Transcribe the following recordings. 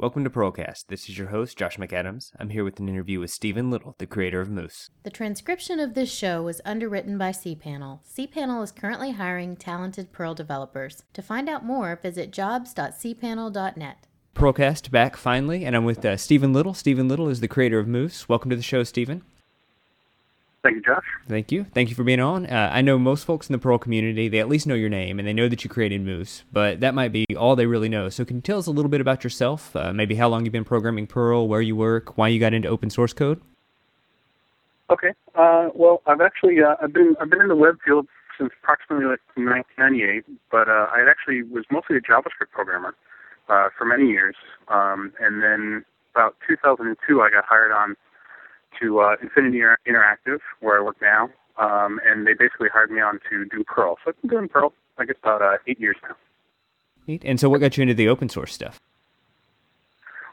Welcome to Perlcast. This is your host, Josh McAdams. I'm here with an interview with Stevan Little, the creator of Moose. The transcription of this show was underwritten by cPanel. cPanel is currently hiring talented Perl developers. To find out more, visit jobs.cpanel.net. Perlcast back finally, and I'm with uh, Stevan Little. Stevan Little is the creator of Moose. Welcome to the show, Stevan. Thank you, Josh. Thank you. Thank you for being on. Uh, I know most folks in the Perl community, they at least know your name and they know that you created Moose, but that might be all they really know. So, can you tell us a little bit about yourself? Uh, maybe how long you've been programming Perl, where you work, why you got into open source code? Okay. Uh, well, I've actually uh, I've been I've been in the web field since approximately like 1998, but uh, I actually was mostly a JavaScript programmer uh, for many years, um, and then about 2002 I got hired on to uh, Infinity Interactive, where I work now, um, and they basically hired me on to do Perl. So I've been doing Perl, I guess, about uh, eight years now. Neat. And so, what got you into the open source stuff?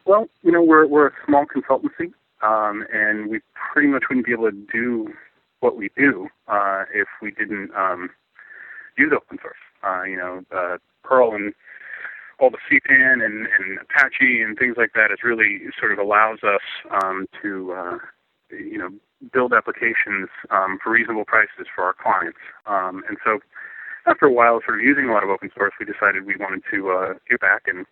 Well, you know, we're we're a small consultancy, um, and we pretty much wouldn't be able to do what we do uh, if we didn't um, use open source. Uh, you know, uh, Perl and all the CPAN and, and Apache and things like that is really sort of allows us um, to uh, you know, build applications um, for reasonable prices for our clients. Um, and so after a while, sort of using a lot of open source, we decided we wanted to uh, give back. And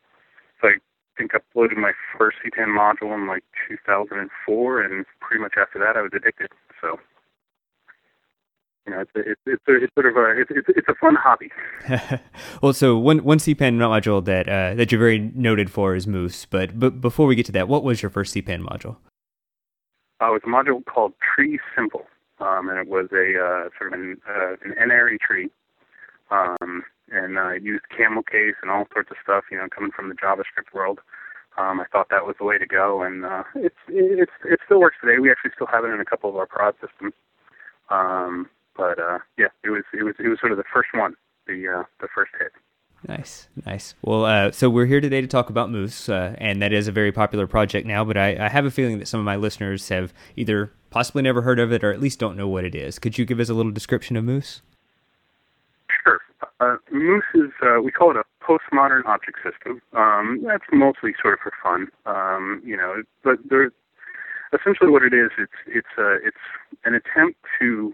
so I think I uploaded my first CPAN module in like 2004, and pretty much after that, I was addicted. So you know, it's it's it's, it's sort of a it's it's, it's a fun hobby. well, so one one CPAN module that uh, that you're very noted for is Moose. But but before we get to that, what was your first CPAN module? Uh, was a module called Tree Simple, um, and it was a uh, sort of an, uh, an N-ary tree, um, and I uh, used camel case and all sorts of stuff. You know, coming from the JavaScript world, um, I thought that was the way to go, and uh, it's it's it still works today. We actually still have it in a couple of our prod systems. Um, but uh, yeah, it was it was it was sort of the first one, the uh, the first hit. Nice, nice. Well, uh, so we're here today to talk about Moose, uh, and that is a very popular project now. But I, I, have a feeling that some of my listeners have either possibly never heard of it or at least don't know what it is. Could you give us a little description of Moose? Sure. Uh, Moose is uh, we call it a postmodern object system. Um, that's mostly sort of for fun, um, you know. But there, essentially, what it is, it's it's uh, it's an attempt to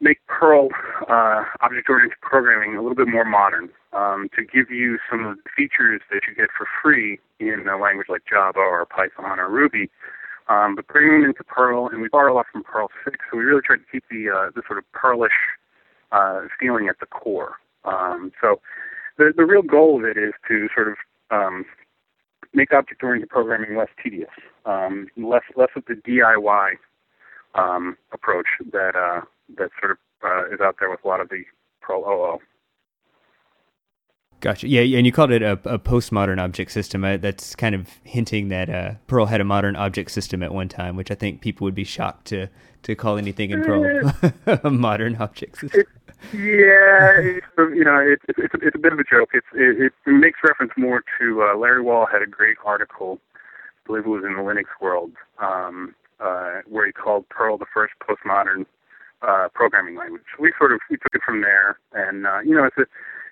make Perl uh, object-oriented programming a little bit more modern um, to give you some of the features that you get for free in a language like Java or Python or Ruby, um, but bringing them into Perl, and we borrow a lot from Perl 6, so we really try to keep the, uh, the sort of Perlish uh, feeling at the core. Um, so the, the real goal of it is to sort of um, make object-oriented programming less tedious, um, less less of the DIY um, approach that uh, that sort of uh, is out there with a lot of the Perl OO. Gotcha. Yeah, and you called it a, a postmodern object system. Uh, that's kind of hinting that uh, Perl had a modern object system at one time, which I think people would be shocked to to call anything in Perl a modern object system. It, yeah, it's, you know, it, it, it's, it's a bit of a joke. It's, it, it makes reference more to uh, Larry Wall had a great article, I believe it was in the Linux World, um, uh, where he called Perl the first postmodern uh, programming language. We sort of we took it from there, and uh, you know, it's a,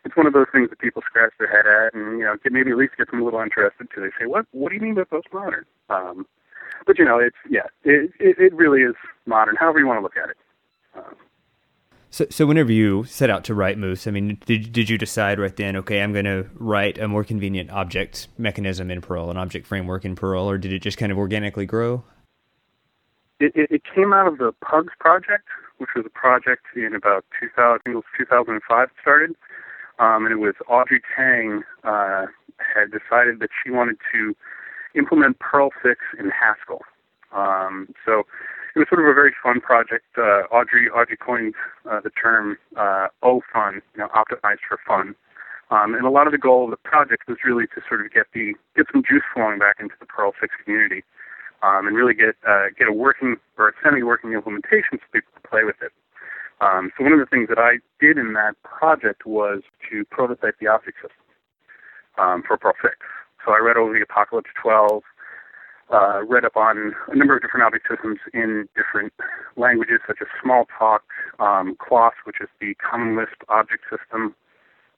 it's one of those things that people scratch their head at, and you know, get, maybe at least get them a little interested too. They say, "What? What do you mean by postmodern?" Um, but you know, it's yeah, it, it it really is modern. However you want to look at it. Um, so, so whenever you set out to write Moose, I mean, did did you decide right then, okay, I'm going to write a more convenient object mechanism in Perl, an object framework in Perl, or did it just kind of organically grow? It, it, it came out of the Pugs project, which was a project in about 2000, 2005 started. Um, and it was Audrey Tang uh, had decided that she wanted to implement Perl 6 in Haskell. Um, so it was sort of a very fun project. Uh, Audrey Audrey coined uh, the term uh, "O fun," you know, optimized for fun. Um, and a lot of the goal of the project was really to sort of get the get some juice flowing back into the Perl 6 community um, and really get uh, get a working or a semi-working implementation so people can play with it. Um, so one of the things that I did in that project was to prototype the object system um, for Perl 6. So I read over the Apocalypse 12, uh, read up on a number of different object systems in different languages such as Smalltalk, um, which is the Common Lisp object system,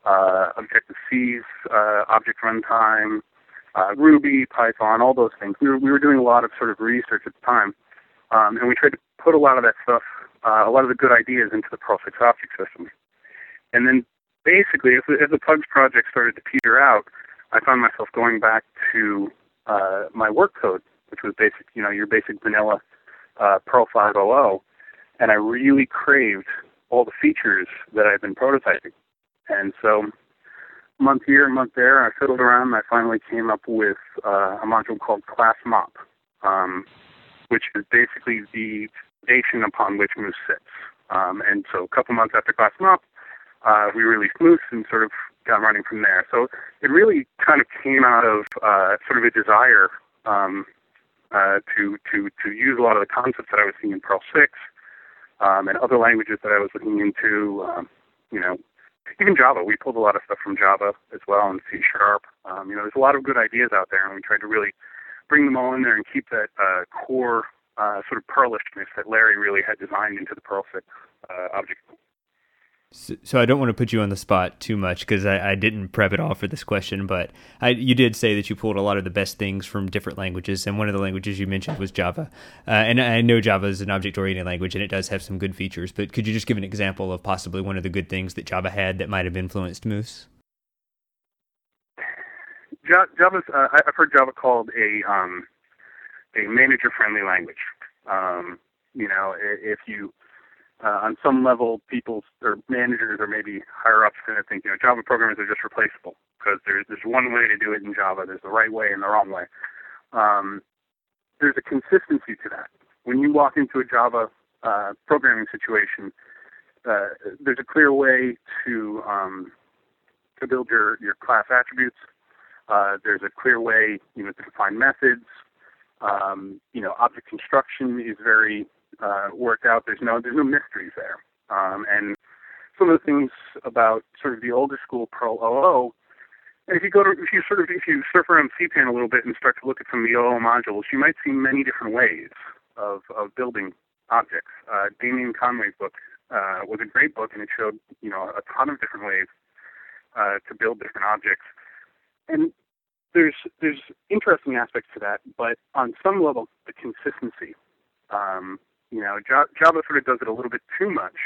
uh, Objective C's uh, object runtime, uh, Ruby, Python, all those things. We were we were doing a lot of sort of research at the time, um, and we tried to put a lot of that stuff, uh, a lot of the good ideas into the Perl 6 object system. And then basically, as the, as the Pugs project started to peter out, I found myself going back to uh, my work code, which was basic, you know, your basic vanilla uh, Perl 5.0, and I really craved all the features that I've been prototyping. And so, month here, and month there, I fiddled around, and I finally came up with uh, a module called Class Mop, um, which is basically the foundation upon which Moose sits. Um, and so, a couple months after Class Mop, uh, we released Moose and sort of got running from there. So it really kind of came out of uh, sort of a desire um, uh, to to to use a lot of the concepts that I was seeing in Perl 6 um, and other languages that I was looking into. Um, you know, even Java. We pulled a lot of stuff from Java as well and C Sharp. Um, you know, there's a lot of good ideas out there, and we tried to really bring them all in there and keep that uh, core uh, sort of Perlishness that Larry really had designed into the Perl 6 uh, object. So, so, I don't want to put you on the spot too much because I, I, didn't prep it all for this question, but I, you did say that you pulled a lot of the best things from different languages, and one of the languages you mentioned was Java. Uh, and I know Java is an object-oriented language, and it does have some good features. But could you just give an example of possibly one of the good things that Java had that might have influenced Moose? Java's uh, I've heard Java called a um, a manager-friendly language. Um, you know, if you uh, on some level, people or managers or maybe higher ups kind of think, you know, Java programmers are just replaceable because there's there's one way to do it in Java. There's the right way and the wrong way. Um, there's a consistency to that. When you walk into a Java uh, programming situation, uh, there's a clear way to um, to build your your class attributes. Uh, there's a clear way, you know, to define methods. Um, you know, object construction is very uh, worked out. There's no there's no mysteries there. Um, and some of the things about sort of the older school Perl OO, and if you go to if you sort of if you surf around CPAN a little bit and start to look at some of the OO modules, you might see many different ways of of building objects. Uh, Damian Conway's book uh, was a great book, and it showed you know a ton of different ways uh, to build different objects. And there's there's interesting aspects to that, but on some level, the consistency um, you know, Java sort of does it a little bit too much,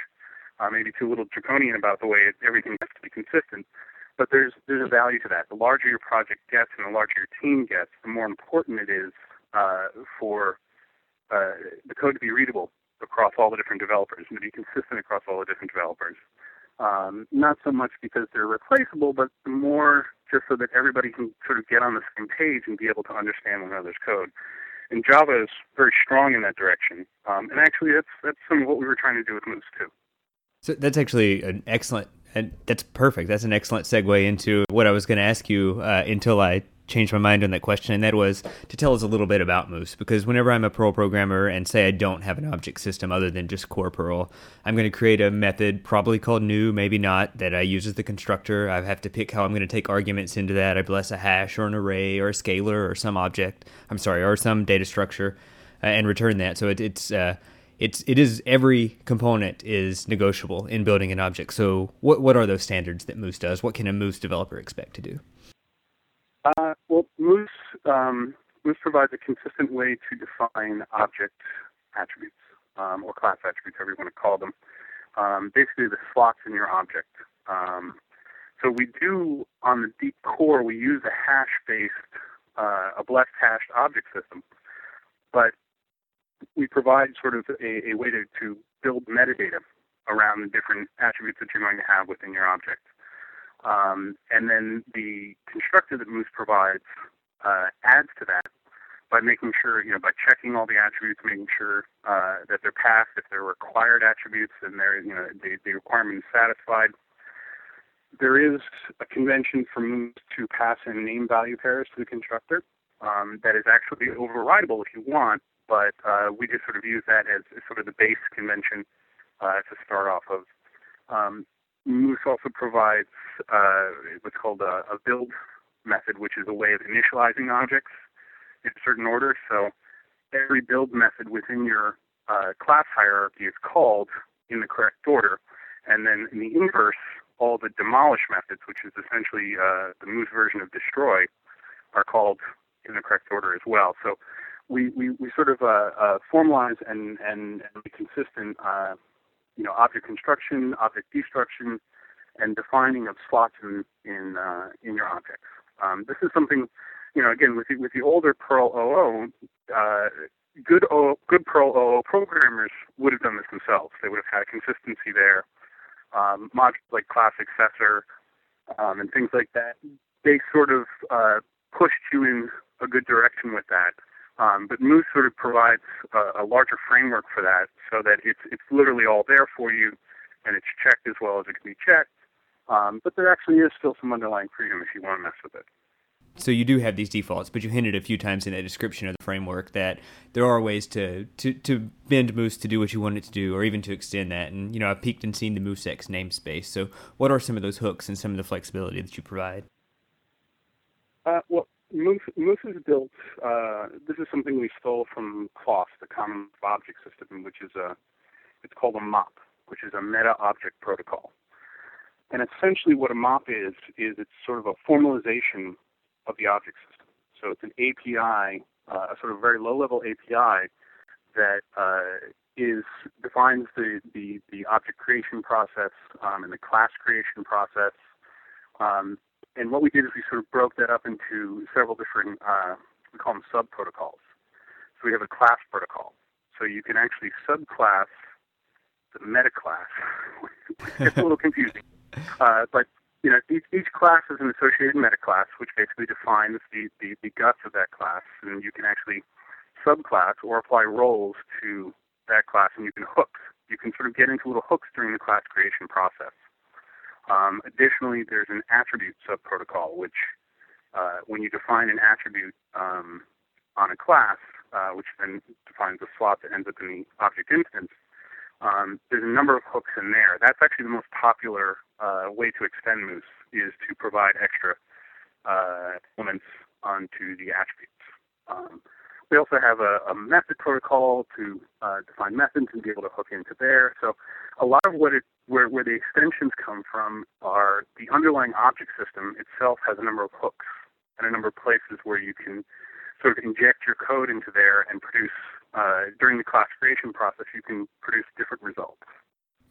uh, maybe too little draconian about the way it, everything has to be consistent. But there's there's a value to that. The larger your project gets and the larger your team gets, the more important it is uh, for uh, the code to be readable across all the different developers and to be consistent across all the different developers. Um, not so much because they're replaceable, but more just so that everybody can sort of get on the same page and be able to understand one another's code and Java is very strong in that direction. Um, and actually, that's that's some of what we were trying to do with Moose too. So that's actually an excellent, and that's perfect. That's an excellent segue into what I was going to ask you uh, until I changed my mind on that question, and that was to tell us a little bit about Moose. Because whenever I'm a Perl programmer and say I don't have an object system other than just core Perl, I'm going to create a method, probably called new, maybe not, that I use as the constructor. I have to pick how I'm going to take arguments into that. I bless a hash or an array or a scalar or some object. I'm sorry, or some data structure, uh, and return that. So it, it's uh, it's it is every component is negotiable in building an object. So what what are those standards that Moose does? What can a Moose developer expect to do? Moose um, Moose provides a consistent way to define object attributes um, or class attributes, however you want to call them. Um, basically, the slots in your object. Um, so we do on the deep core, we use a hash-based, uh, a blessed hashed object system, but we provide sort of a, a way to, to build metadata around the different attributes that you're going to have within your object. Um, and then the constructor that Moose provides uh, adds to that by making sure, you know, by checking all the attributes, making sure uh, that they're passed, if they're required attributes, and they're, you know, the, the requirement is satisfied. There is a convention for Moose to pass in name value pairs to the constructor um, that is actually overridable if you want, but uh, we just sort of use that as, as sort of the base convention uh, to start off of. Um, Moose also provides uh, what's called a, a, build method, which is a way of initializing objects in a certain order. So every build method within your uh, class hierarchy is called in the correct order. And then in the inverse, all the demolish methods, which is essentially uh, the Moose version of destroy, are called in the correct order as well. So we, we, we sort of uh, uh, formalize and, and, and be consistent, uh, you know, object construction, object destruction, and defining of slots in in, uh, in your objects. Um, this is something, you know, again with the, with the older Perl OO, uh, good o, good Perl OO programmers would have done this themselves. They would have had consistency there. Um, modules like class accessor um, and things like that, they sort of uh, pushed you in a good direction with that. Um, but Moose sort of provides a, a larger framework for that, so that it's it's literally all there for you, and it's checked as well as it can be checked. Um, but there actually is still some underlying freedom if you want to mess with it. So you do have these defaults, but you hinted a few times in that description of the framework that there are ways to, to, to bend Moose to do what you want it to do, or even to extend that. And you know, I've peeked and seen the MooseX namespace. So what are some of those hooks and some of the flexibility that you provide? Uh, well, Moose, Moose is built. Uh, this is something we stole from CLOS, the Common Object System, which is a. It's called a MOP, which is a Meta Object Protocol. And essentially, what a MOP is is it's sort of a formalization of the object system. So it's an API, uh, a sort of very low-level API that uh, is defines the, the, the object creation process um, and the class creation process um, and what we did is we sort of broke that up into several different, uh, we call them sub protocols. So we have a class protocol. So you can actually subclass the meta class. it's a little confusing. Uh, but you know, each, each class is an associated meta class, which basically defines the, the, the guts of that class, and you can actually subclass or apply roles to that class, and you can hook. You can sort of get into little hooks during the class creation process. Um, additionally, there's an attribute subprotocol, which uh, when you define an attribute um, on a class, uh, which then defines a slot that ends up in the object instance, um, there's a number of hooks in there. That's actually the most popular uh, way to extend Moose is to provide extra uh, elements onto the attributes. Um, we also have a, a method protocol to uh, define methods and be able to hook into there. So a lot of what it where, where the extensions come from are the underlying object system itself has a number of hooks and a number of places where you can sort of inject your code into there and produce uh, during the class creation process you can produce different results.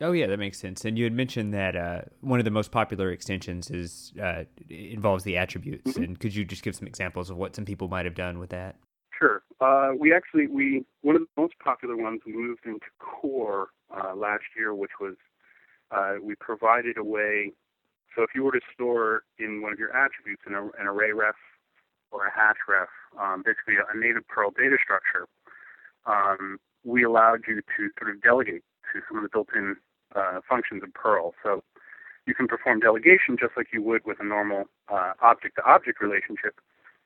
Oh yeah, that makes sense. And you had mentioned that uh, one of the most popular extensions is uh, involves the attributes. Mm-hmm. And could you just give some examples of what some people might have done with that? Sure. Uh, we actually we one of the most popular ones we moved into core uh, last year, which was uh, we provided a way. So if you were to store in one of your attributes an, an array ref or a hash ref, um, basically a native Perl data structure, um, we allowed you to sort of delegate to some of the built-in uh, functions of Perl. So you can perform delegation just like you would with a normal uh, object-to-object relationship.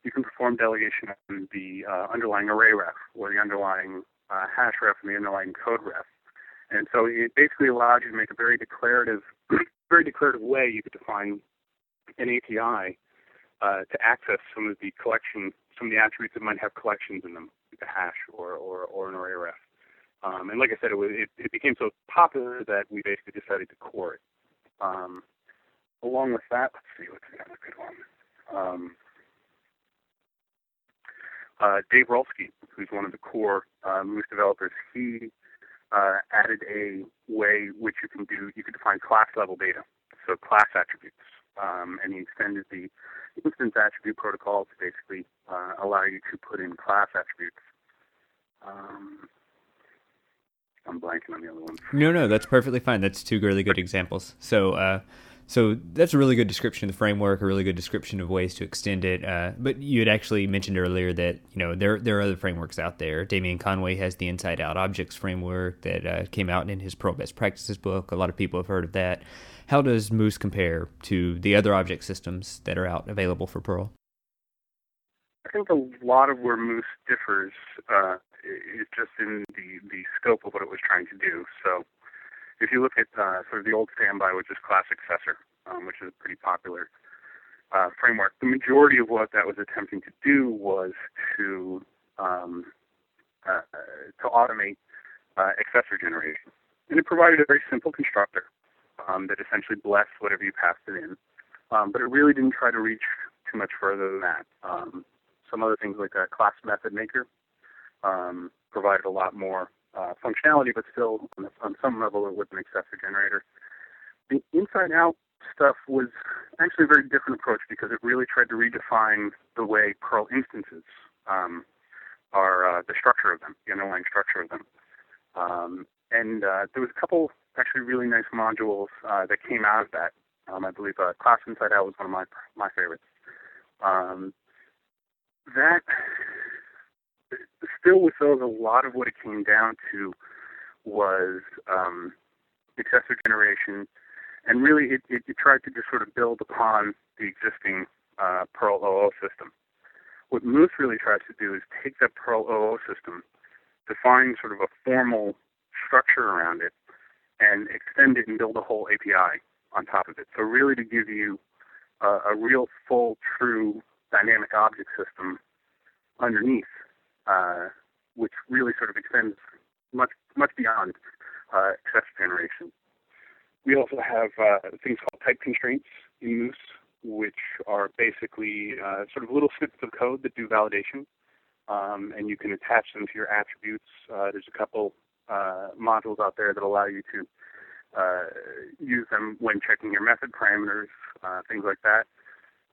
You can perform delegation on the uh, underlying array ref or the underlying uh, hash ref and the underlying code ref. And so it basically allowed you to make a very declarative, very declarative way you could define an API uh, to access some of the collection, some of the attributes that might have collections in them, like a hash or, or, or an array ref. Um, and like I said, it, was, it, it, became so popular that we basically decided to core it. Um, along with that, let's see, what's another good one? Um, uh, Dave Rolsky, who's one of the core uh, Moose developers, he uh, added a way which you can do, you can define class level data, so class attributes. Um, and he extended the instance attribute protocol to basically uh, allow you to put in class attributes. Um, I'm blanking on the other ones. No, no, that's perfectly fine. That's two really good examples. So, uh, so that's a really good description of the framework, a really good description of ways to extend it. Uh, but you had actually mentioned earlier that you know there there are other frameworks out there. Damian Conway has the Inside Out Objects framework that uh, came out in his Perl Best Practices book. A lot of people have heard of that. How does Moose compare to the other object systems that are out available for Perl? I think a lot of where Moose differs uh, is just in the the scope of what it was trying to do. So if you look at uh, sort of the old standby, which is class accessor, um, which is a pretty popular uh, framework, the majority of what that was attempting to do was to um, uh, to automate uh, accessor generation, and it provided a very simple constructor um, that essentially blessed whatever you passed it in. Um, but it really didn't try to reach too much further than that. Um, some other things like a class method maker um, provided a lot more uh, functionality, but still on, on some level it was an accessor generator. The inside out stuff was actually a very different approach because it really tried to redefine the way Perl instances um, are, uh, the structure of them, the underlying structure of them. Um, and uh, there was a couple actually really nice modules uh, that came out of that. Um, I believe uh, Class Inside Out was one of my my favorites. Um, that still with those, a lot of what it came down to was um, accessor generation, and really it, it, it, tried to just sort of build upon the existing uh, Perl OO system. What Moose really tries to do is take that Perl OO system, define sort of a formal structure around it, and extend it and build a whole API on top of it. So really to give you a real full, true dynamic object system underneath, uh, which really sort of extends much much beyond uh, accessor generation. We also have uh, things called type constraints in Moose, which are basically uh, sort of little snippets of code that do validation, um, and you can attach them to your attributes. Uh, there's a couple uh, modules out there that allow you to uh, use them when checking your method parameters, uh, things like that.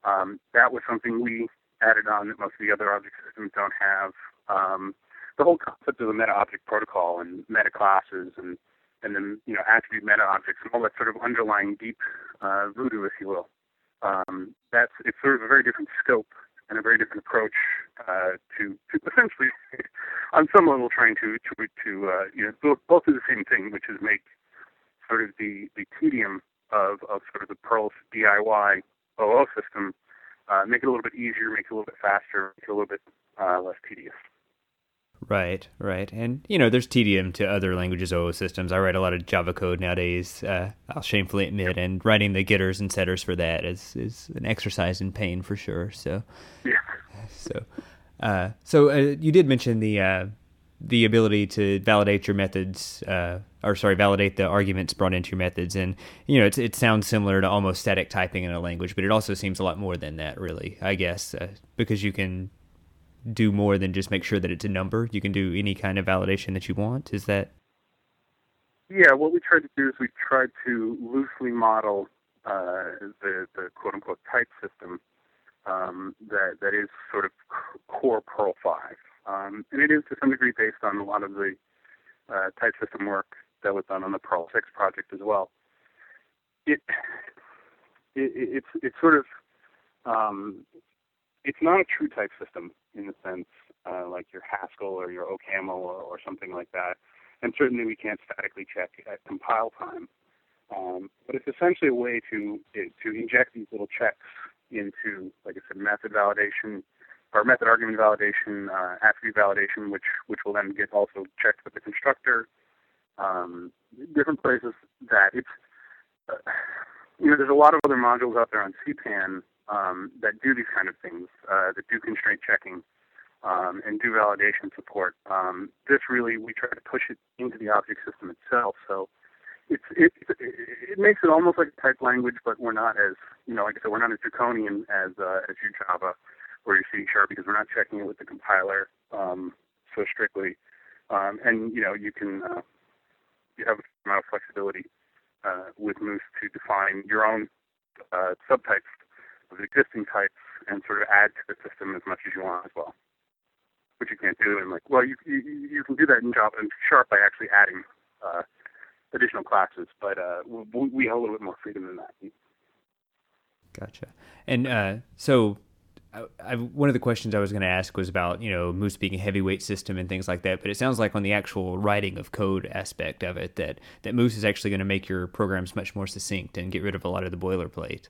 Um, that was something we added on that most of the other object systems don't have. Um, the whole concept of the meta object protocol and meta classes and and then you know attribute meta objects and all that sort of underlying deep uh, voodoo, if you will. Um, that's it's sort of a very different scope and a very different approach uh, to, to essentially, on some level, trying to to to uh, you know both, both do the same thing, which is make sort of the the tedium of of sort of the Perl DIY OO system, uh, make it a little bit easier, make it a little bit faster, make it a little bit uh, less tedious. Right, right. And, you know, there's tedium to other languages OO systems. I write a lot of Java code nowadays, uh, I'll shamefully admit, and writing the getters and setters for that is, is an exercise in pain for sure. So, yeah. So, uh, so uh, you did mention the uh, the ability to validate your methods, uh, or sorry, validate the arguments brought into your methods, and you know, it, it sounds similar to almost static typing in a language, but it also seems a lot more than that, really. I guess uh, because you can do more than just make sure that it's a number. You can do any kind of validation that you want. Is that? Yeah, what we tried to do is we tried to loosely model uh, the, the quote unquote type system um, that that is sort of core Perl five, um, and it is to some degree based on a lot of the uh, type system work that was done on the Perl six project as well. It, it it's it's sort of um, it's not a true type system in the sense uh, like your Haskell or your OCaml or, or something like that. And certainly we can't statically check at compile time. Um, but it's essentially a way to to inject these little checks into, like I said, method validation or method argument validation, uh, attribute validation, which which will then get also checked with the constructor. Um, different places that it's uh, you know there's a lot of other modules out there on CPAN um, that do these kind of things, uh, that do constraint checking um, and do validation support. Um, this really, we try to push it into the object system itself. So it's, it, it makes it almost like a type language, but we're not as, you know, like I said, we're not as draconian as, uh, as your Java or your C Sharp because we're not checking it with the compiler um, so strictly. Um, and, you know, you can, uh, you have a amount of flexibility uh, with Moose to define your own uh, subtypes of existing types and sort of add to the system as much as you want as well. Which you can't do in like well you you, you can do that in Java and Sharp by actually adding uh, additional classes, but uh, we, we have a little bit more freedom than that. Gotcha. And uh, so I, one of the questions I was going to ask was about you know Moose being a heavyweight system and things like that. But it sounds like on the actual writing of code aspect of it, that that Moose is actually going to make your programs much more succinct and get rid of a lot of the boilerplate.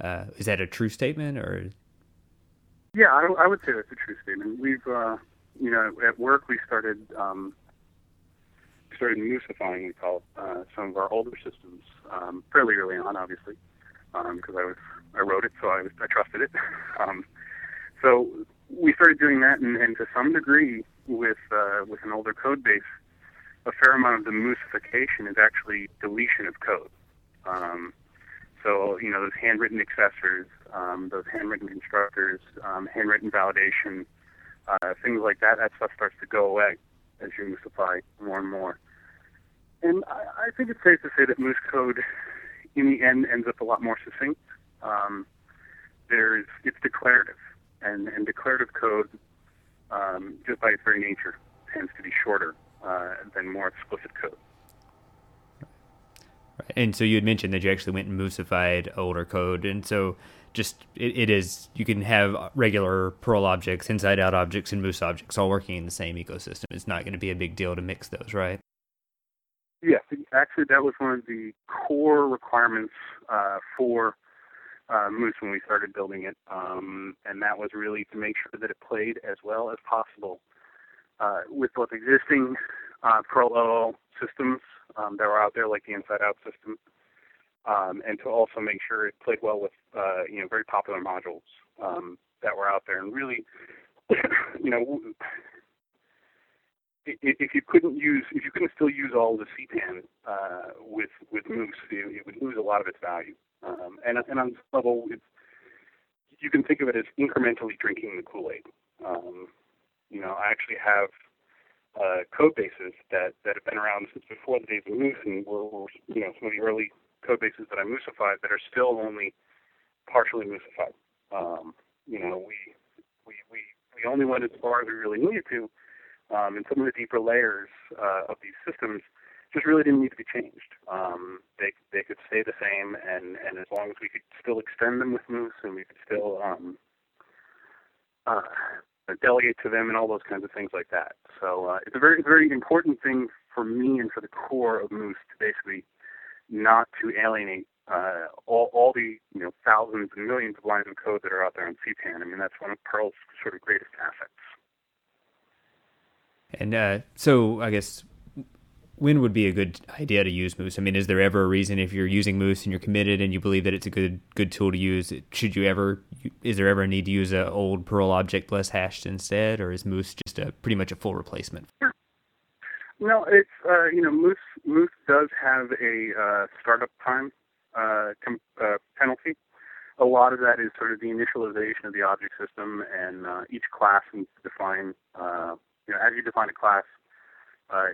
Uh, is that a true statement, or? Yeah, I, I would say that's a true statement. We've, uh, you know, at work we started um, started moosifying, we call it, uh, some of our older systems um, fairly early on, obviously, because um, I was I wrote it, so I was I trusted it. um, so we started doing that, and, and to some degree, with uh, with an older code base, a fair amount of the moosification is actually deletion of code. Um, So you know those handwritten accessors, um, those handwritten constructors, um, handwritten validation, uh, things like that. That stuff starts to go away as you moosify more and more. And I, I think it's safe to say that Moose code, in the end, ends up a lot more succinct. Um, there's it's declarative, and and declarative code, um, just by its very nature, tends to be shorter uh, than more explicit code. And so you had mentioned that you actually went and moosified older code, and so just it, it is you can have regular Perl objects, inside out objects, and Moose objects all working in the same ecosystem. It's not going to be a big deal to mix those, right? Yes, actually, that was one of the core requirements uh, for uh, Moose when we started building it, um, and that was really to make sure that it played as well as possible uh, with both existing uh, Perl OO systems um, that were out there, like the Inside Out system, um, and to also make sure it played well with uh, you know very popular modules um, that were out there. And really, you know, if you couldn't use, if you couldn't still use all the CPAN uh, with with Moose, it, it would lose a lot of its value. Um, and and on some level, it's, you can think of it as incrementally drinking the Kool-Aid. Um, you know, I actually have uh, code bases that, that have been around since before the days of Moose and were, were you know some of the early code bases that I moosified that are still only partially moosified. Um, you know, we we we we only went as far as we really needed to, um, and some of the deeper layers uh, of these systems just really didn't need to be changed. Um, they they could stay the same, and and as long as we could still extend them with Moose, and we could still um, uh, delegate to them, and all those kinds of things like that. So uh, it's a very very important thing for me and for the core of Moose to basically not to alienate uh, all, all the you know thousands and millions of lines of code that are out there on CPAN. I mean, that's one of Perl's sort of greatest assets. And uh, so, I guess when would be a good idea to use Moose? I mean, is there ever a reason if you're using Moose and you're committed and you believe that it's a good good tool to use? Should you ever? Is there ever a need to use an old Perl object less hashed instead, or is Moose just a pretty much a full replacement? No, it's uh, you know Moose Moose does have a uh, startup time uh, com- uh, penalty. A lot of that is sort of the initialization of the object system, and uh, each class needs to define. Uh, you know, as you define a class,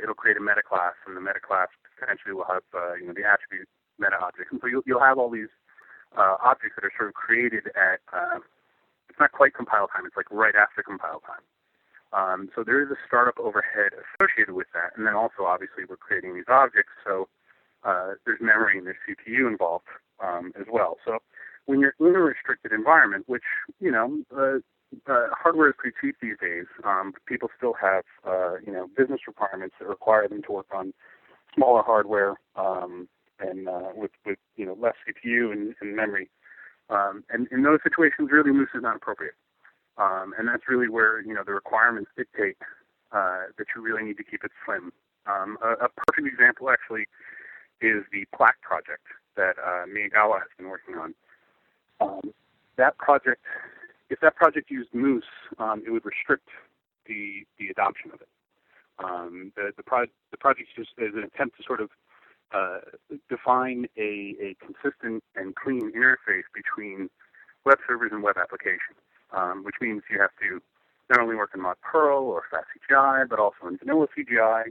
it'll create a meta class, and the meta class potentially will have you know the attribute meta objects, and so you'll, you'll have all these uh, objects that are sort of created at. Uh, it's not quite compile time; it's like right after compile time. Um, so there is a startup overhead associated with that, and then also obviously we're creating these objects, so uh, there's memory and there's CPU involved um, as well. So when you're in a restricted environment, which you know uh, uh, hardware is pretty cheap these days, um, people still have uh, you know business requirements that require them to work on smaller hardware um, and uh, with with you know less CPU and, and memory. Um, and in those situations, really, Moose is not appropriate. Um, and that's really where you know the requirements dictate uh, that you really need to keep it slim. Um, a, a, perfect example actually is the Plack project that uh, Miyagawa has been working on. Um, that project, if that project used Moose, um, it would restrict the the adoption of it. Um, the the, pro- the project just is an attempt to sort of uh, define a, a consistent and clean interface between web servers and web applications um, which means you have to not only work in Mod Perl or Fast CGI, but also in vanilla CGI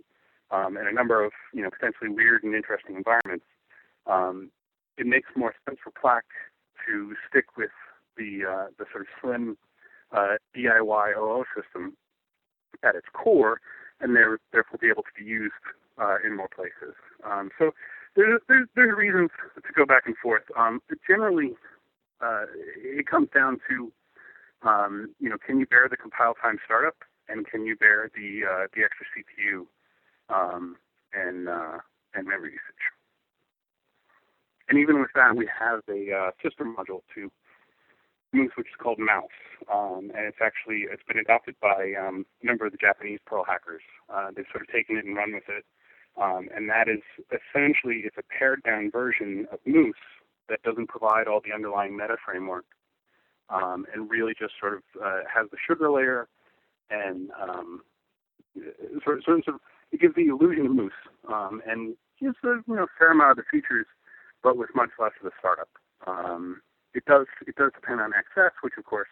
um, and a number of you know potentially weird and interesting environments. Um, it makes more sense for Plack to stick with the uh, the sort of slim uh, DIY OO system at its core, and therefore be able to be used uh, in more places. Um, so there's, there's there's reasons to go back and forth. Um, generally, uh, it comes down to um, you know, can you bear the compile time startup, and can you bear the uh, the extra CPU um, and uh, and memory usage? And even with that, we have a uh, system module to Moose, which is called Mouse, um, and it's actually it's been adopted by um, a number of the Japanese Perl hackers. Uh, they've sort of taken it and run with it, um, and that is essentially it's a pared down version of Moose that doesn't provide all the underlying meta framework um, and really just sort of uh, has the sugar layer and um, sort, of, sort, of, it gives the illusion of Moose um, and gives a you know fair amount of the features, but with much less of the startup. Um, it does it does depend on XS, which of course,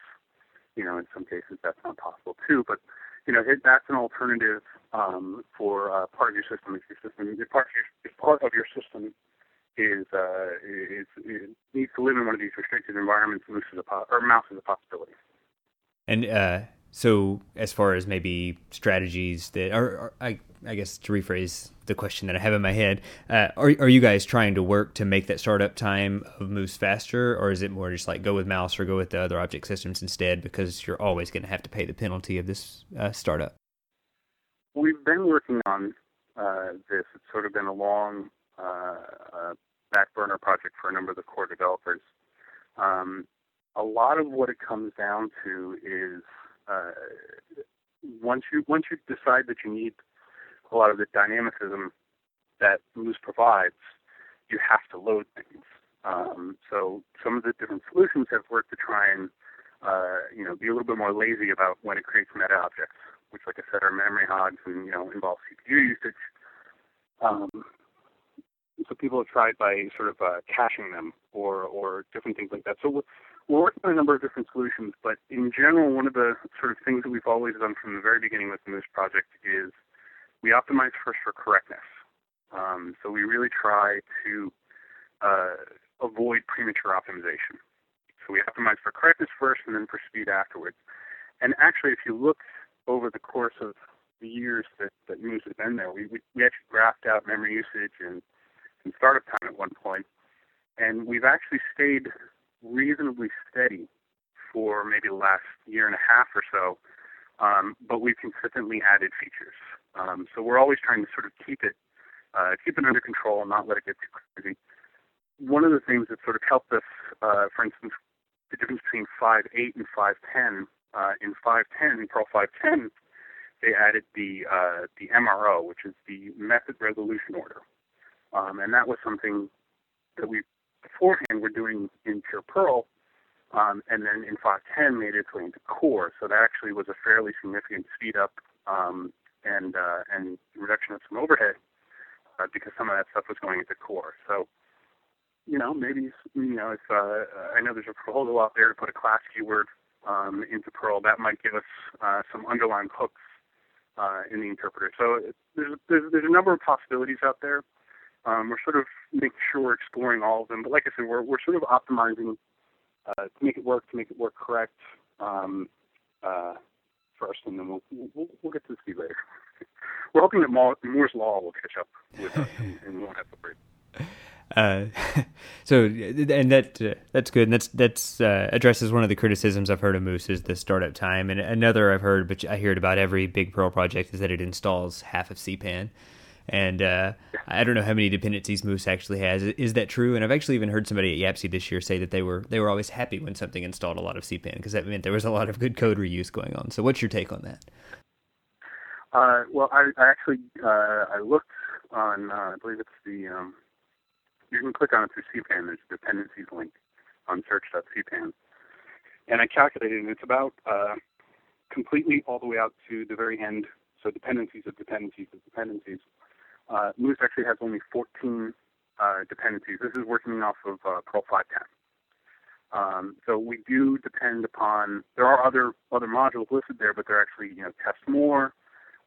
you know, in some cases that's not possible too. But you know, it, that's an alternative um, for uh, part of your system. If your system, if part of your, if part of your system is, uh, is, is needs to live in one of these restricted environments, moose is a po- or mouse is a possibility. And uh, so, as far as maybe strategies that, or I, I guess to rephrase the question that I have in my head, uh, are are you guys trying to work to make that startup time of Moose faster, or is it more just like go with Mouse or go with the other object systems instead because you're always going to have to pay the penalty of this uh, startup? We've been working on uh, this. It's sort of been a long uh, uh, back burner project for a number of the core developers. Um, a lot of what it comes down to is uh, once you once you decide that you need a lot of the dynamicism that Moose provides, you have to load things. Um, so some of the different solutions have worked to try and uh, you know be a little bit more lazy about when it creates meta objects, which, like I said, are memory hogs and you know involve CPU usage. Um, so people have tried by sort of uh, caching them or or different things like that. So we're, working on a number of different solutions, but in general, one of the sort of things that we've always done from the very beginning with Moose project is we optimize first for correctness. Um, so we really try to uh, avoid premature optimization. So we optimize for correctness first and then for speed afterwards. And actually, if you look over the course of the years that, that Moose has been there, we, we, we actually graphed out memory usage and, and startup time at one point, and we've actually stayed reasonably steady for maybe the last year and a half or so, um, but we've consistently added features. Um, so we're always trying to sort of keep it uh, keep it under control and not let it get too crazy. One of the things that sort of helped us, uh, for instance, the difference between 5.8 and 5.10. Uh, in 5.10, in Perl 5.10, they added the uh, the MRO, which is the method resolution order, um, and that was something that we beforehand we were doing in pure Perl, um, and then in 5.10 made its way into core. So that actually was a fairly significant speed up um, and uh, and reduction of some overhead uh, because some of that stuff was going into core. So you know maybe you know if uh, I know there's a proposal out there to put a class keyword um, into Perl that might give us uh, some underlying hooks uh, in the interpreter. So there's, there's there's a number of possibilities out there. Um, we're sort of making sure we're exploring all of them. But like I said, we're we're sort of optimizing uh, to make it work, to make it work correct. Um, uh, first, and then we'll we'll, we'll get to the speed later. We're hoping that Moore's law will catch up with us, and, and we won't have to break. Uh, so and that uh, that's good. And that's that's uh, addresses one of the criticisms I've heard of Moose is the startup time, and another I've heard, but I hear it about every big Perl project is that it installs half of CPAN. And uh, I don't know how many dependencies Moose actually has. Is that true? And I've actually even heard somebody at YAPC this year say that they were they were always happy when something installed a lot of CPAN because that meant there was a lot of good code reuse going on. So what's your take on that? Uh, well, I, I actually uh, I looked on uh, I believe it's the um, you can click on it through CPAN. There's a dependencies link on search.cpan, and I calculated, and it's about uh, completely all the way out to the very end. So dependencies of dependencies of dependencies uh, Moose actually has only 14 uh, dependencies. This is working off of uh, Perl 510. Um, so we do depend upon. There are other other modules listed there, but they're actually you know test more,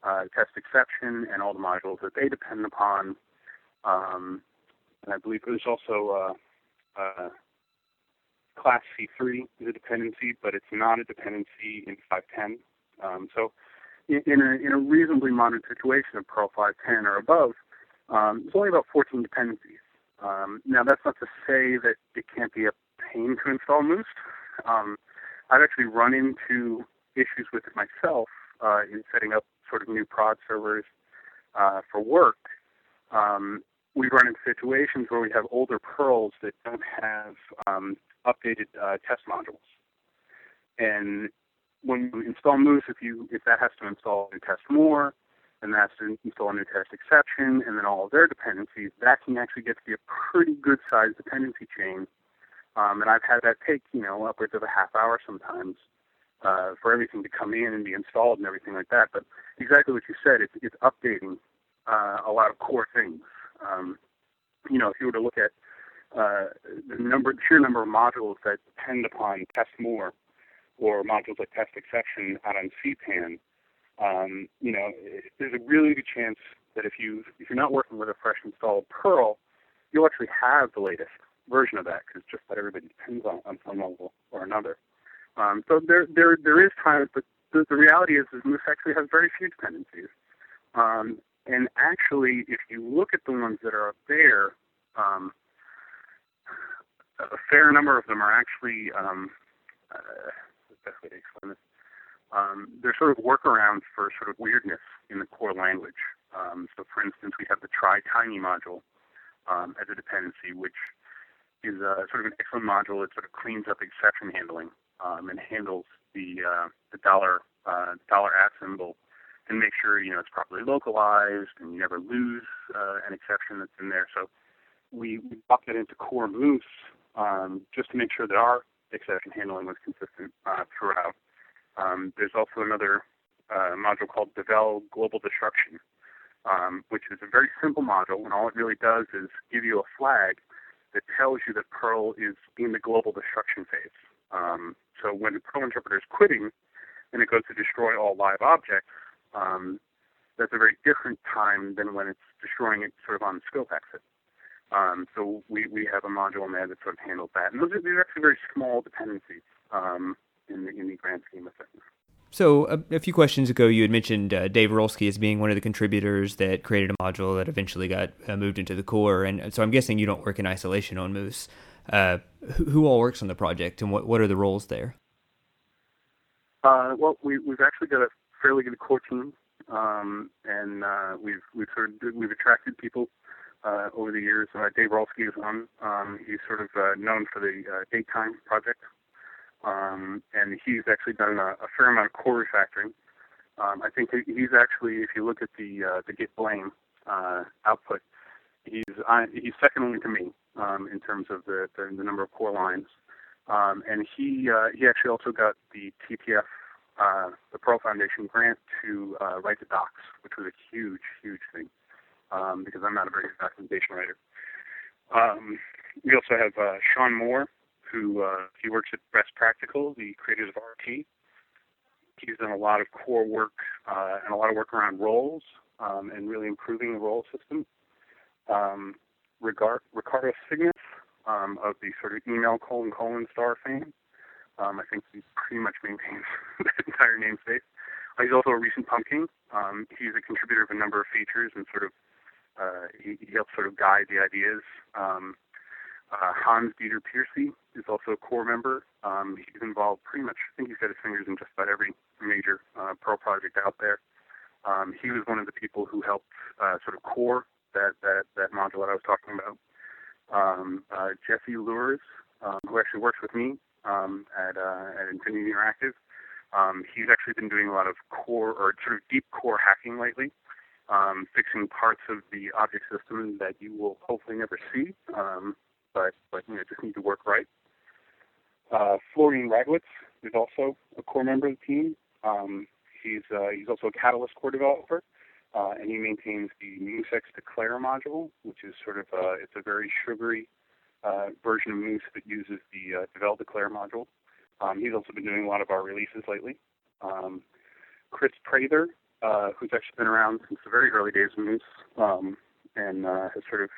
uh, test exception, and all the modules that they depend upon. Um, and I believe there's also uh, uh, class C3 is a dependency, but it's not a dependency in 510. Um, so in, a, in a reasonably modern situation of Perl 510 or above, um, there's only about 14 dependencies. Um, now, that's not to say that it can't be a pain to install Moose. Um, I've actually run into issues with it myself uh, in setting up sort of new prod servers uh, for work. Um, we run into situations where we have older Perls that don't have um, updated uh, test modules. And when you install Moose, if you if that has to install a test more, then that has to install a new test exception, and then all of their dependencies, that can actually get to be a pretty good sized dependency chain. Um, and I've had that take you know upwards of a half hour sometimes uh, for everything to come in and be installed and everything like that. But exactly what you said, it's, it's updating uh, a lot of core things. Um, you know, if you were to look at uh, the number, sheer number of modules that depend upon test more or modules like test exception out on CPAN, um, you know, there's a really good chance that if you if you're not working with a fresh installed Perl, you'll actually have the latest version of that because just about everybody depends on on some level or another. Um, so there there there is time, but the, the reality is, is Moose actually has very few dependencies. Um, and actually, if you look at the ones that are up there, um, a fair number of them are actually um, uh, best way to explain this. Um, they're sort of workarounds for sort of weirdness in the core language. Um, so, for instance, we have the try tiny module um, as a dependency, which is a, sort of an excellent module that sort of cleans up exception handling um, and handles the uh, the dollar uh, dollar at symbol and make sure you know it's properly localized and you never lose uh, an exception that's in there. So we, we popped it into core Moose um, just to make sure that our exception handling was consistent uh, throughout. Um, there's also another uh, module called Devel Global Destruction, um, which is a very simple module, and all it really does is give you a flag that tells you that Perl is in the global destruction phase. Um, so when the Perl interpreter is quitting and it goes to destroy all live objects, um, that's a very different time than when it's destroying it sort of on the scope exit. Um, so we, we have a module in there that sort of handles that. And those are, these are actually very small dependencies um, in, the, in the grand scheme of things. So a, a, few questions ago, you had mentioned uh, Dave Rolsky as being one of the contributors that created a module that eventually got uh, moved into the core, and so I'm guessing you don't work in isolation on Moose. Uh, who, who, all works on the project, and what what are the roles there? Uh, well, we, we've actually got a fairly good core team, um, and uh, we've we've sort of we've attracted people uh, over the years. Dave Rolsky is one. Um, he's sort of known for the DateTime project um, and he's actually done a, a fair amount of core refactoring. Um, I think he's actually, if you look at the uh, the Git blame uh, output, he's uh, he's second only to me um, in terms of the, the, the number of core lines. Um, and he uh, he actually also got the TPF, uh, the Perl Foundation grant to uh, write the docs, which was a huge huge thing um, because I'm not a very good documentation writer. Um, we also have uh, Shawn Moore, who uh, he works at Best Practical, the creators of RT. He's done a lot of core work uh, and a lot of work around roles um, and really improving the role system. Um, Ricardo Signes um, of the sort of email colon colon star fame. Um, I think he pretty much maintains that entire namespace. Uh, he's also a recent pumpking. Um, he's a contributor of a number of features and sort of uh, he, he helps sort of guide the ideas. Um, uh, Hans Dieter Pearcey is also a core member. Um, he's involved pretty much, I think he's got his fingers in just about every major uh, Perl project out there. Um, he was one of the people who helped uh, sort of core that, that, that module that I was talking about. Um, uh, Jesse Luehrs, um, who actually works with me um, at, uh, at Infinity Interactive, um, he's actually been doing a lot of core or sort of deep core hacking lately. Um, fixing parts of the object system that you will hopefully never see. Um, but but you know just need to work right. Uh, Florian Ragwitz is also a core member of the team. Um, he's uh, he's also a Catalyst core developer, uh, and he maintains the MooseX Declare module, which is sort of a, uh, it's a very sugary uh, version of Moose that uses the uh, Devel Declare module. Um, he's also been doing a lot of our releases lately. Um, Chris Prather, uh, who's actually been around since the very early days of Moose, um, and uh, has sort of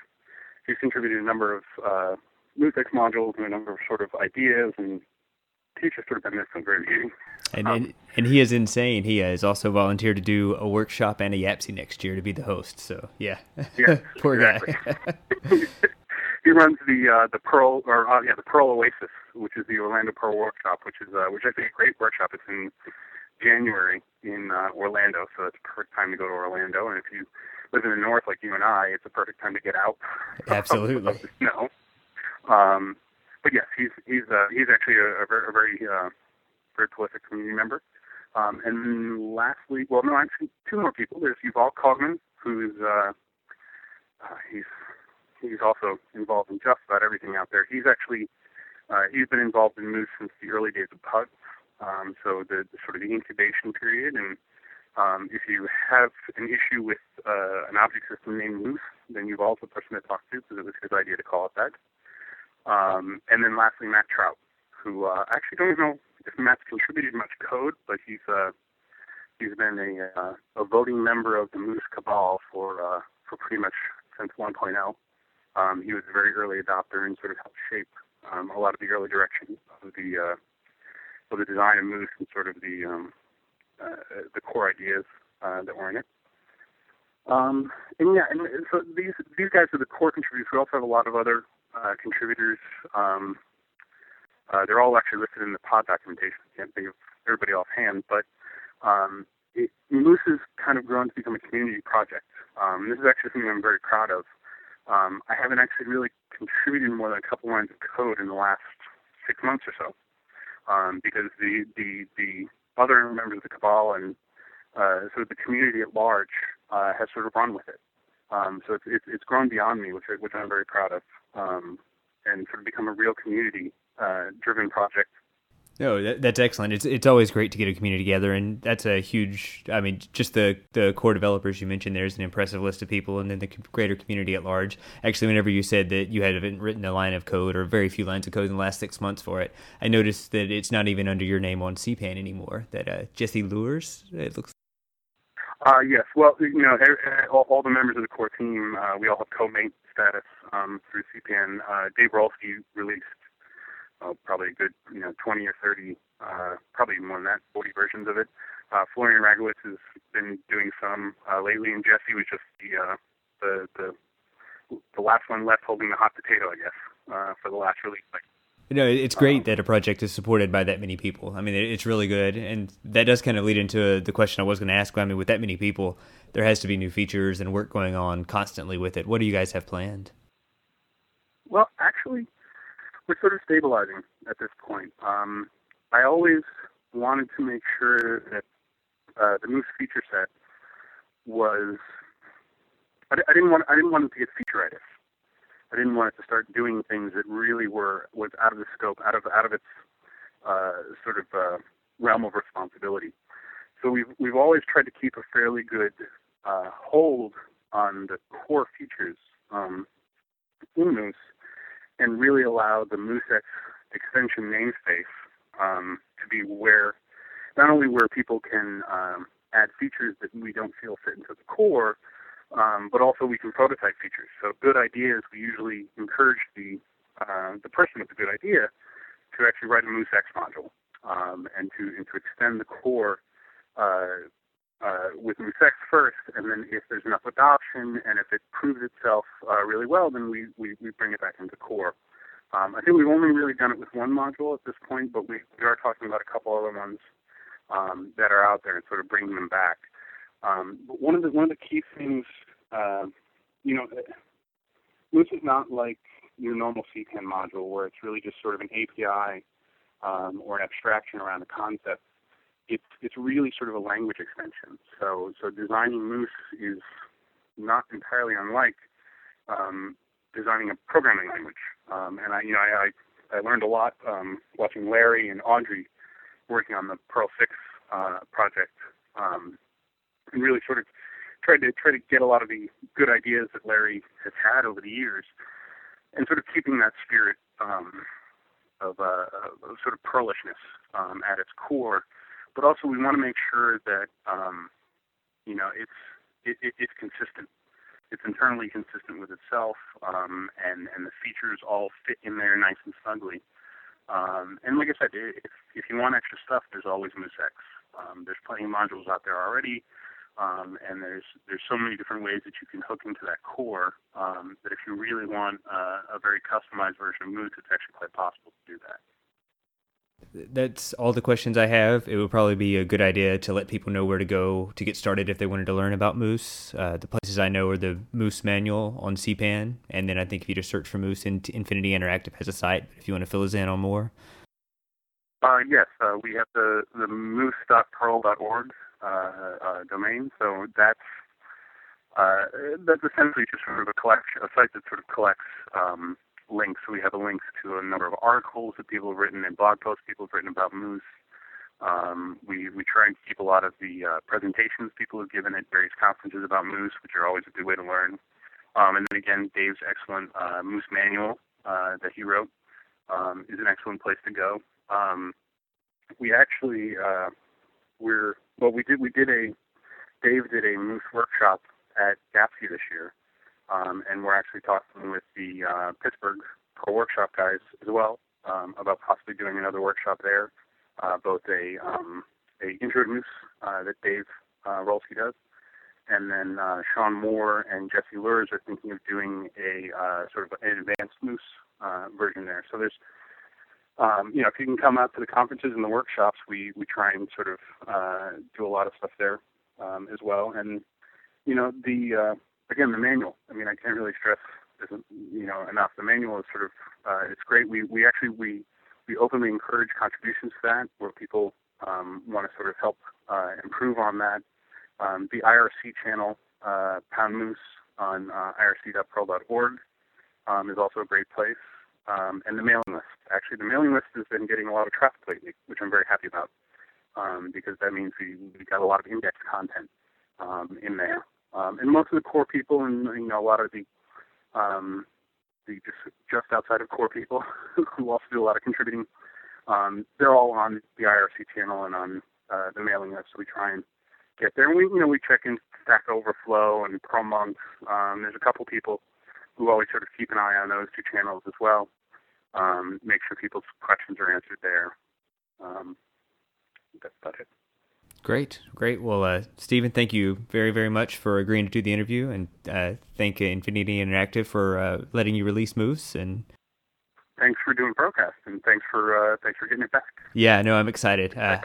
he's contributed a number of uh, MooseX modules and a number of sort of ideas, and he's just sort of been there from the very beginning. And, um, and, and he is insane. He has also volunteered to do a workshop and a YAPC next year to be the host. So yeah, yeah poor guy. he runs the uh, the Perl or uh, yeah the Perl Oasis, which is the Orlando Perl Workshop, which is uh, which I think a great workshop. It's in January in uh, Orlando, so it's a perfect time to go to Orlando. And if you live in the north like you and I, it's a perfect time to get out. Absolutely. of the snow. Um, but yes, he's he's uh, he's actually a, a very, a very uh, very prolific community member. Um, and lastly, well, no, actually, two more people. There's Yuval Kogman, who's uh, uh, he's he's also involved in just about everything out there. He's actually uh, he's been involved in Moose since the early days of Pugs. Um, so the, the sort of the incubation period and um, if you have an issue with uh, an object system named Moose, then you've also the person to talk to because it was his idea to call it that. Um, and then lastly, Matt Trout, who uh, I actually don't even know if Matt's contributed much code, but he's uh, he's been a uh, a voting member of the Moose Cabal for uh, for pretty much since 1.0. Um, he was a very early adopter and sort of helped shape um, a lot of the early direction of the uh, of the design of Moose and sort of the um, uh, the core ideas uh, that were in it. Um, and yeah, and so these these guys are the core contributors. We also have a lot of other uh, contributors. Um, uh, they're all actually listed in the pod documentation. I can't think of everybody offhand, but um, it, Moose has kind of grown to become a community project. Um, this is actually something I'm very proud of. Um, I haven't actually really contributed more than a couple lines of code in the last six months or so, um, because the, the the other members of the cabal and uh, sort of the community at large uh, has sort of run with it. Um, so it's, it's, it's grown beyond me, which which I'm very proud of, um, and sort of become a real community uh, driven project no, that, that's excellent. It's it's always great to get a community together, and that's a huge. I mean, just the the core developers you mentioned. There's an impressive list of people, and then the greater community at large. Actually, whenever you said that you hadn't written a line of code or very few lines of code in the last six months for it, I noticed that it's not even under your name on CPAN anymore. That uh, Jesse Luehrs, it looks. Uh, yes. Well, you know, all, all the members of the core team, uh, we all have co-maint status um, through CPAN. Uh, Dave Rolsky released uh, probably a good you know 20 or 30, uh, probably more than that, 40 versions of it. Uh, Florian Ragwitz has been doing some uh, lately, and Jesse was just the uh, the the the last one left holding the hot potato, I guess, uh, for the last release. Like, no, it's great um, that a project is supported by that many people. I mean, it's really good, and that does kind of lead into the question I was going to ask. I mean, with that many people, there has to be new features and work going on constantly with it. What do you guys have planned? Well, actually, we're sort of stabilizing at this point. Um, I always wanted to make sure that uh, the Moose feature set was. I, I didn't want. I didn't want it to get featureitis. I didn't want it to start doing things that really were was out of the scope, out of out of its uh, sort of uh, realm of responsibility. So we've we've always tried to keep a fairly good uh, hold on the core features um, in Moose and really allow the MooseX extension namespace um, to be where not only where people can um, add features that we don't feel fit into the core, um, but also we can prototype features. So good ideas, we usually encourage the uh, the person with the good idea to actually write a MooseX module um, and to and to extend the core uh, uh, with MooseX first, and then if there's enough adoption and if it proves itself uh, really well, then we, we, we bring it back into core. Um, I think we've only really done it with one module at this point, but we, we are talking about a couple other ones um, that are out there and sort of bringing them back. Um, but one of the one of the key things, uh, you know, Moose is not like your normal CPAN module where it's really just sort of an API um, or an abstraction around a concept it's it's really sort of a language extension. So so designing Moose is not entirely unlike um, designing a programming language. Um, and I you know I, I I learned a lot um, watching Larry and Audrey working on the Perl six uh, project, um, and really sort of tried to try to get a lot of the good ideas that Larry has had over the years, and sort of keeping that spirit um, of, uh, of sort of Perlishness um, at its core but also we want to make sure that um, you know it's it, it, it's consistent. It's internally consistent with itself, um, and and the features all fit in there nice and snugly. Um, and like I said, if if you want extra stuff, there's always MooseX. Um, there's plenty of modules out there already, um, and there's there's so many different ways that you can hook into that core um, that if you really want uh, a very customized version of Moose, it's actually quite possible to do that that's all the questions I have. It would probably be a good idea to let people know where to go to get started if they wanted to learn about Moose. Uh, the places I know are the Moose Manual on CPAN, and then I think if you just search for Moose, Infinity Interactive has a site. If you want to fill us in on more. Uh, yes, uh, we have the the moose.perl.org uh, uh, domain. So that's uh, that's essentially just sort of a collection, a site that sort of collects um, links. We have links to a number of articles that people have written and blog posts people have written about Moose. Um, we we try and keep a lot of the uh, presentations people have given at various conferences about Moose, which are always a good way to learn. Um, and then again, Dave's excellent uh, Moose manual uh, that he wrote um, is an excellent place to go. Um, we actually uh, we're well we did we did a Dave did a moose workshop at YAPC this year, um, and we're actually talking with the uh, Pittsburgh Perl Workshop guys as well um, about possibly doing another workshop there, uh, both a um, a intro moose uh, that Dave uh, Rolsky does, and then uh, Shawn Moore and Jesse Luehrs are thinking of doing a uh, sort of an advanced moose uh, version there. So there's um, you know, if you can come out to the conferences and the workshops, we we try and sort of uh, do a lot of stuff there um, as well. And you know, the uh, again the manual. I mean, I can't really stress you know enough. The manual is sort of uh, it's great. We we actually we we openly encourage contributions to that where people um, want to sort of help uh, improve on that. Um, the IRC channel, uh, Pound Moose on uh, irc.perl.org, um, is also a great place um, and the mailing list. Actually, the mailing list has been getting a lot of traffic lately, which I'm very happy about um, because that means we, we got a lot of index content um, in there. Um, and most of the core people, and you know, a lot of the um, the just just outside of core people who also do a lot of contributing, um, they're all on the IRC channel and on uh, the mailing list. So we try and get there. And we you know we check in Stack Overflow and PerlMonks. Um, there's a couple people who always sort of keep an eye on those two channels as well. Um, make sure people's questions are answered there. Um, that's about it. Great, great. Well, uh, Stevan, thank you very, very much for agreeing to do the interview, and uh, thank Infinity Interactive for uh, letting you release Moose. And thanks for doing Perlcast, and thanks for uh, thanks for getting it back. Yeah, no, I'm excited. Uh,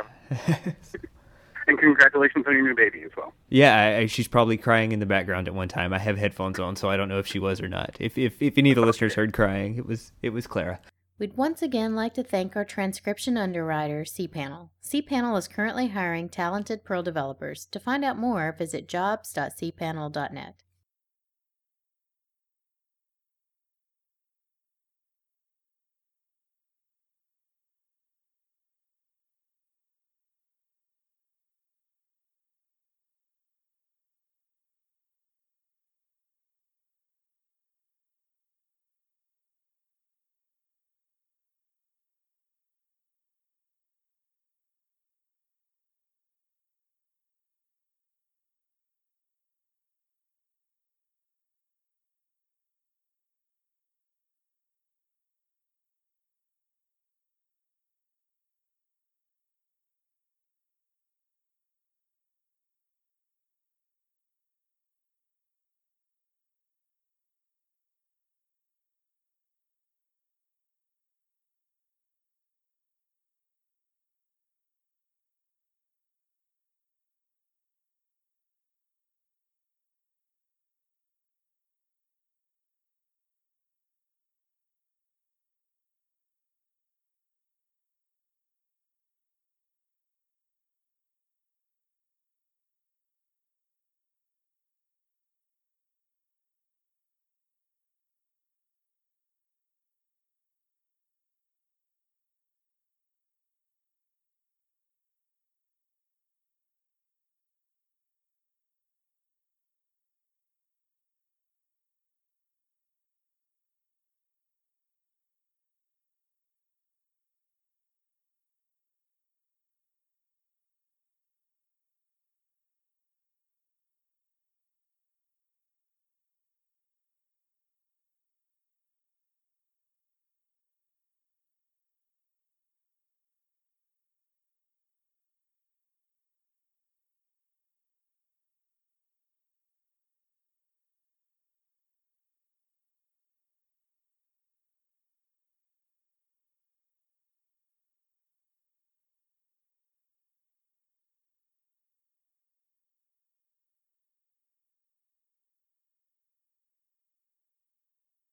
and congratulations on your new baby as well. Yeah, I, I, she's probably crying in the background at one time. I have headphones on, so I don't know if she was or not. If if, if any of the listeners heard crying, it was it was Clara. We'd once again like to thank our transcription underwriter, cPanel. cPanel is currently hiring talented Perl developers. To find out more, visit jobs.cpanel.net.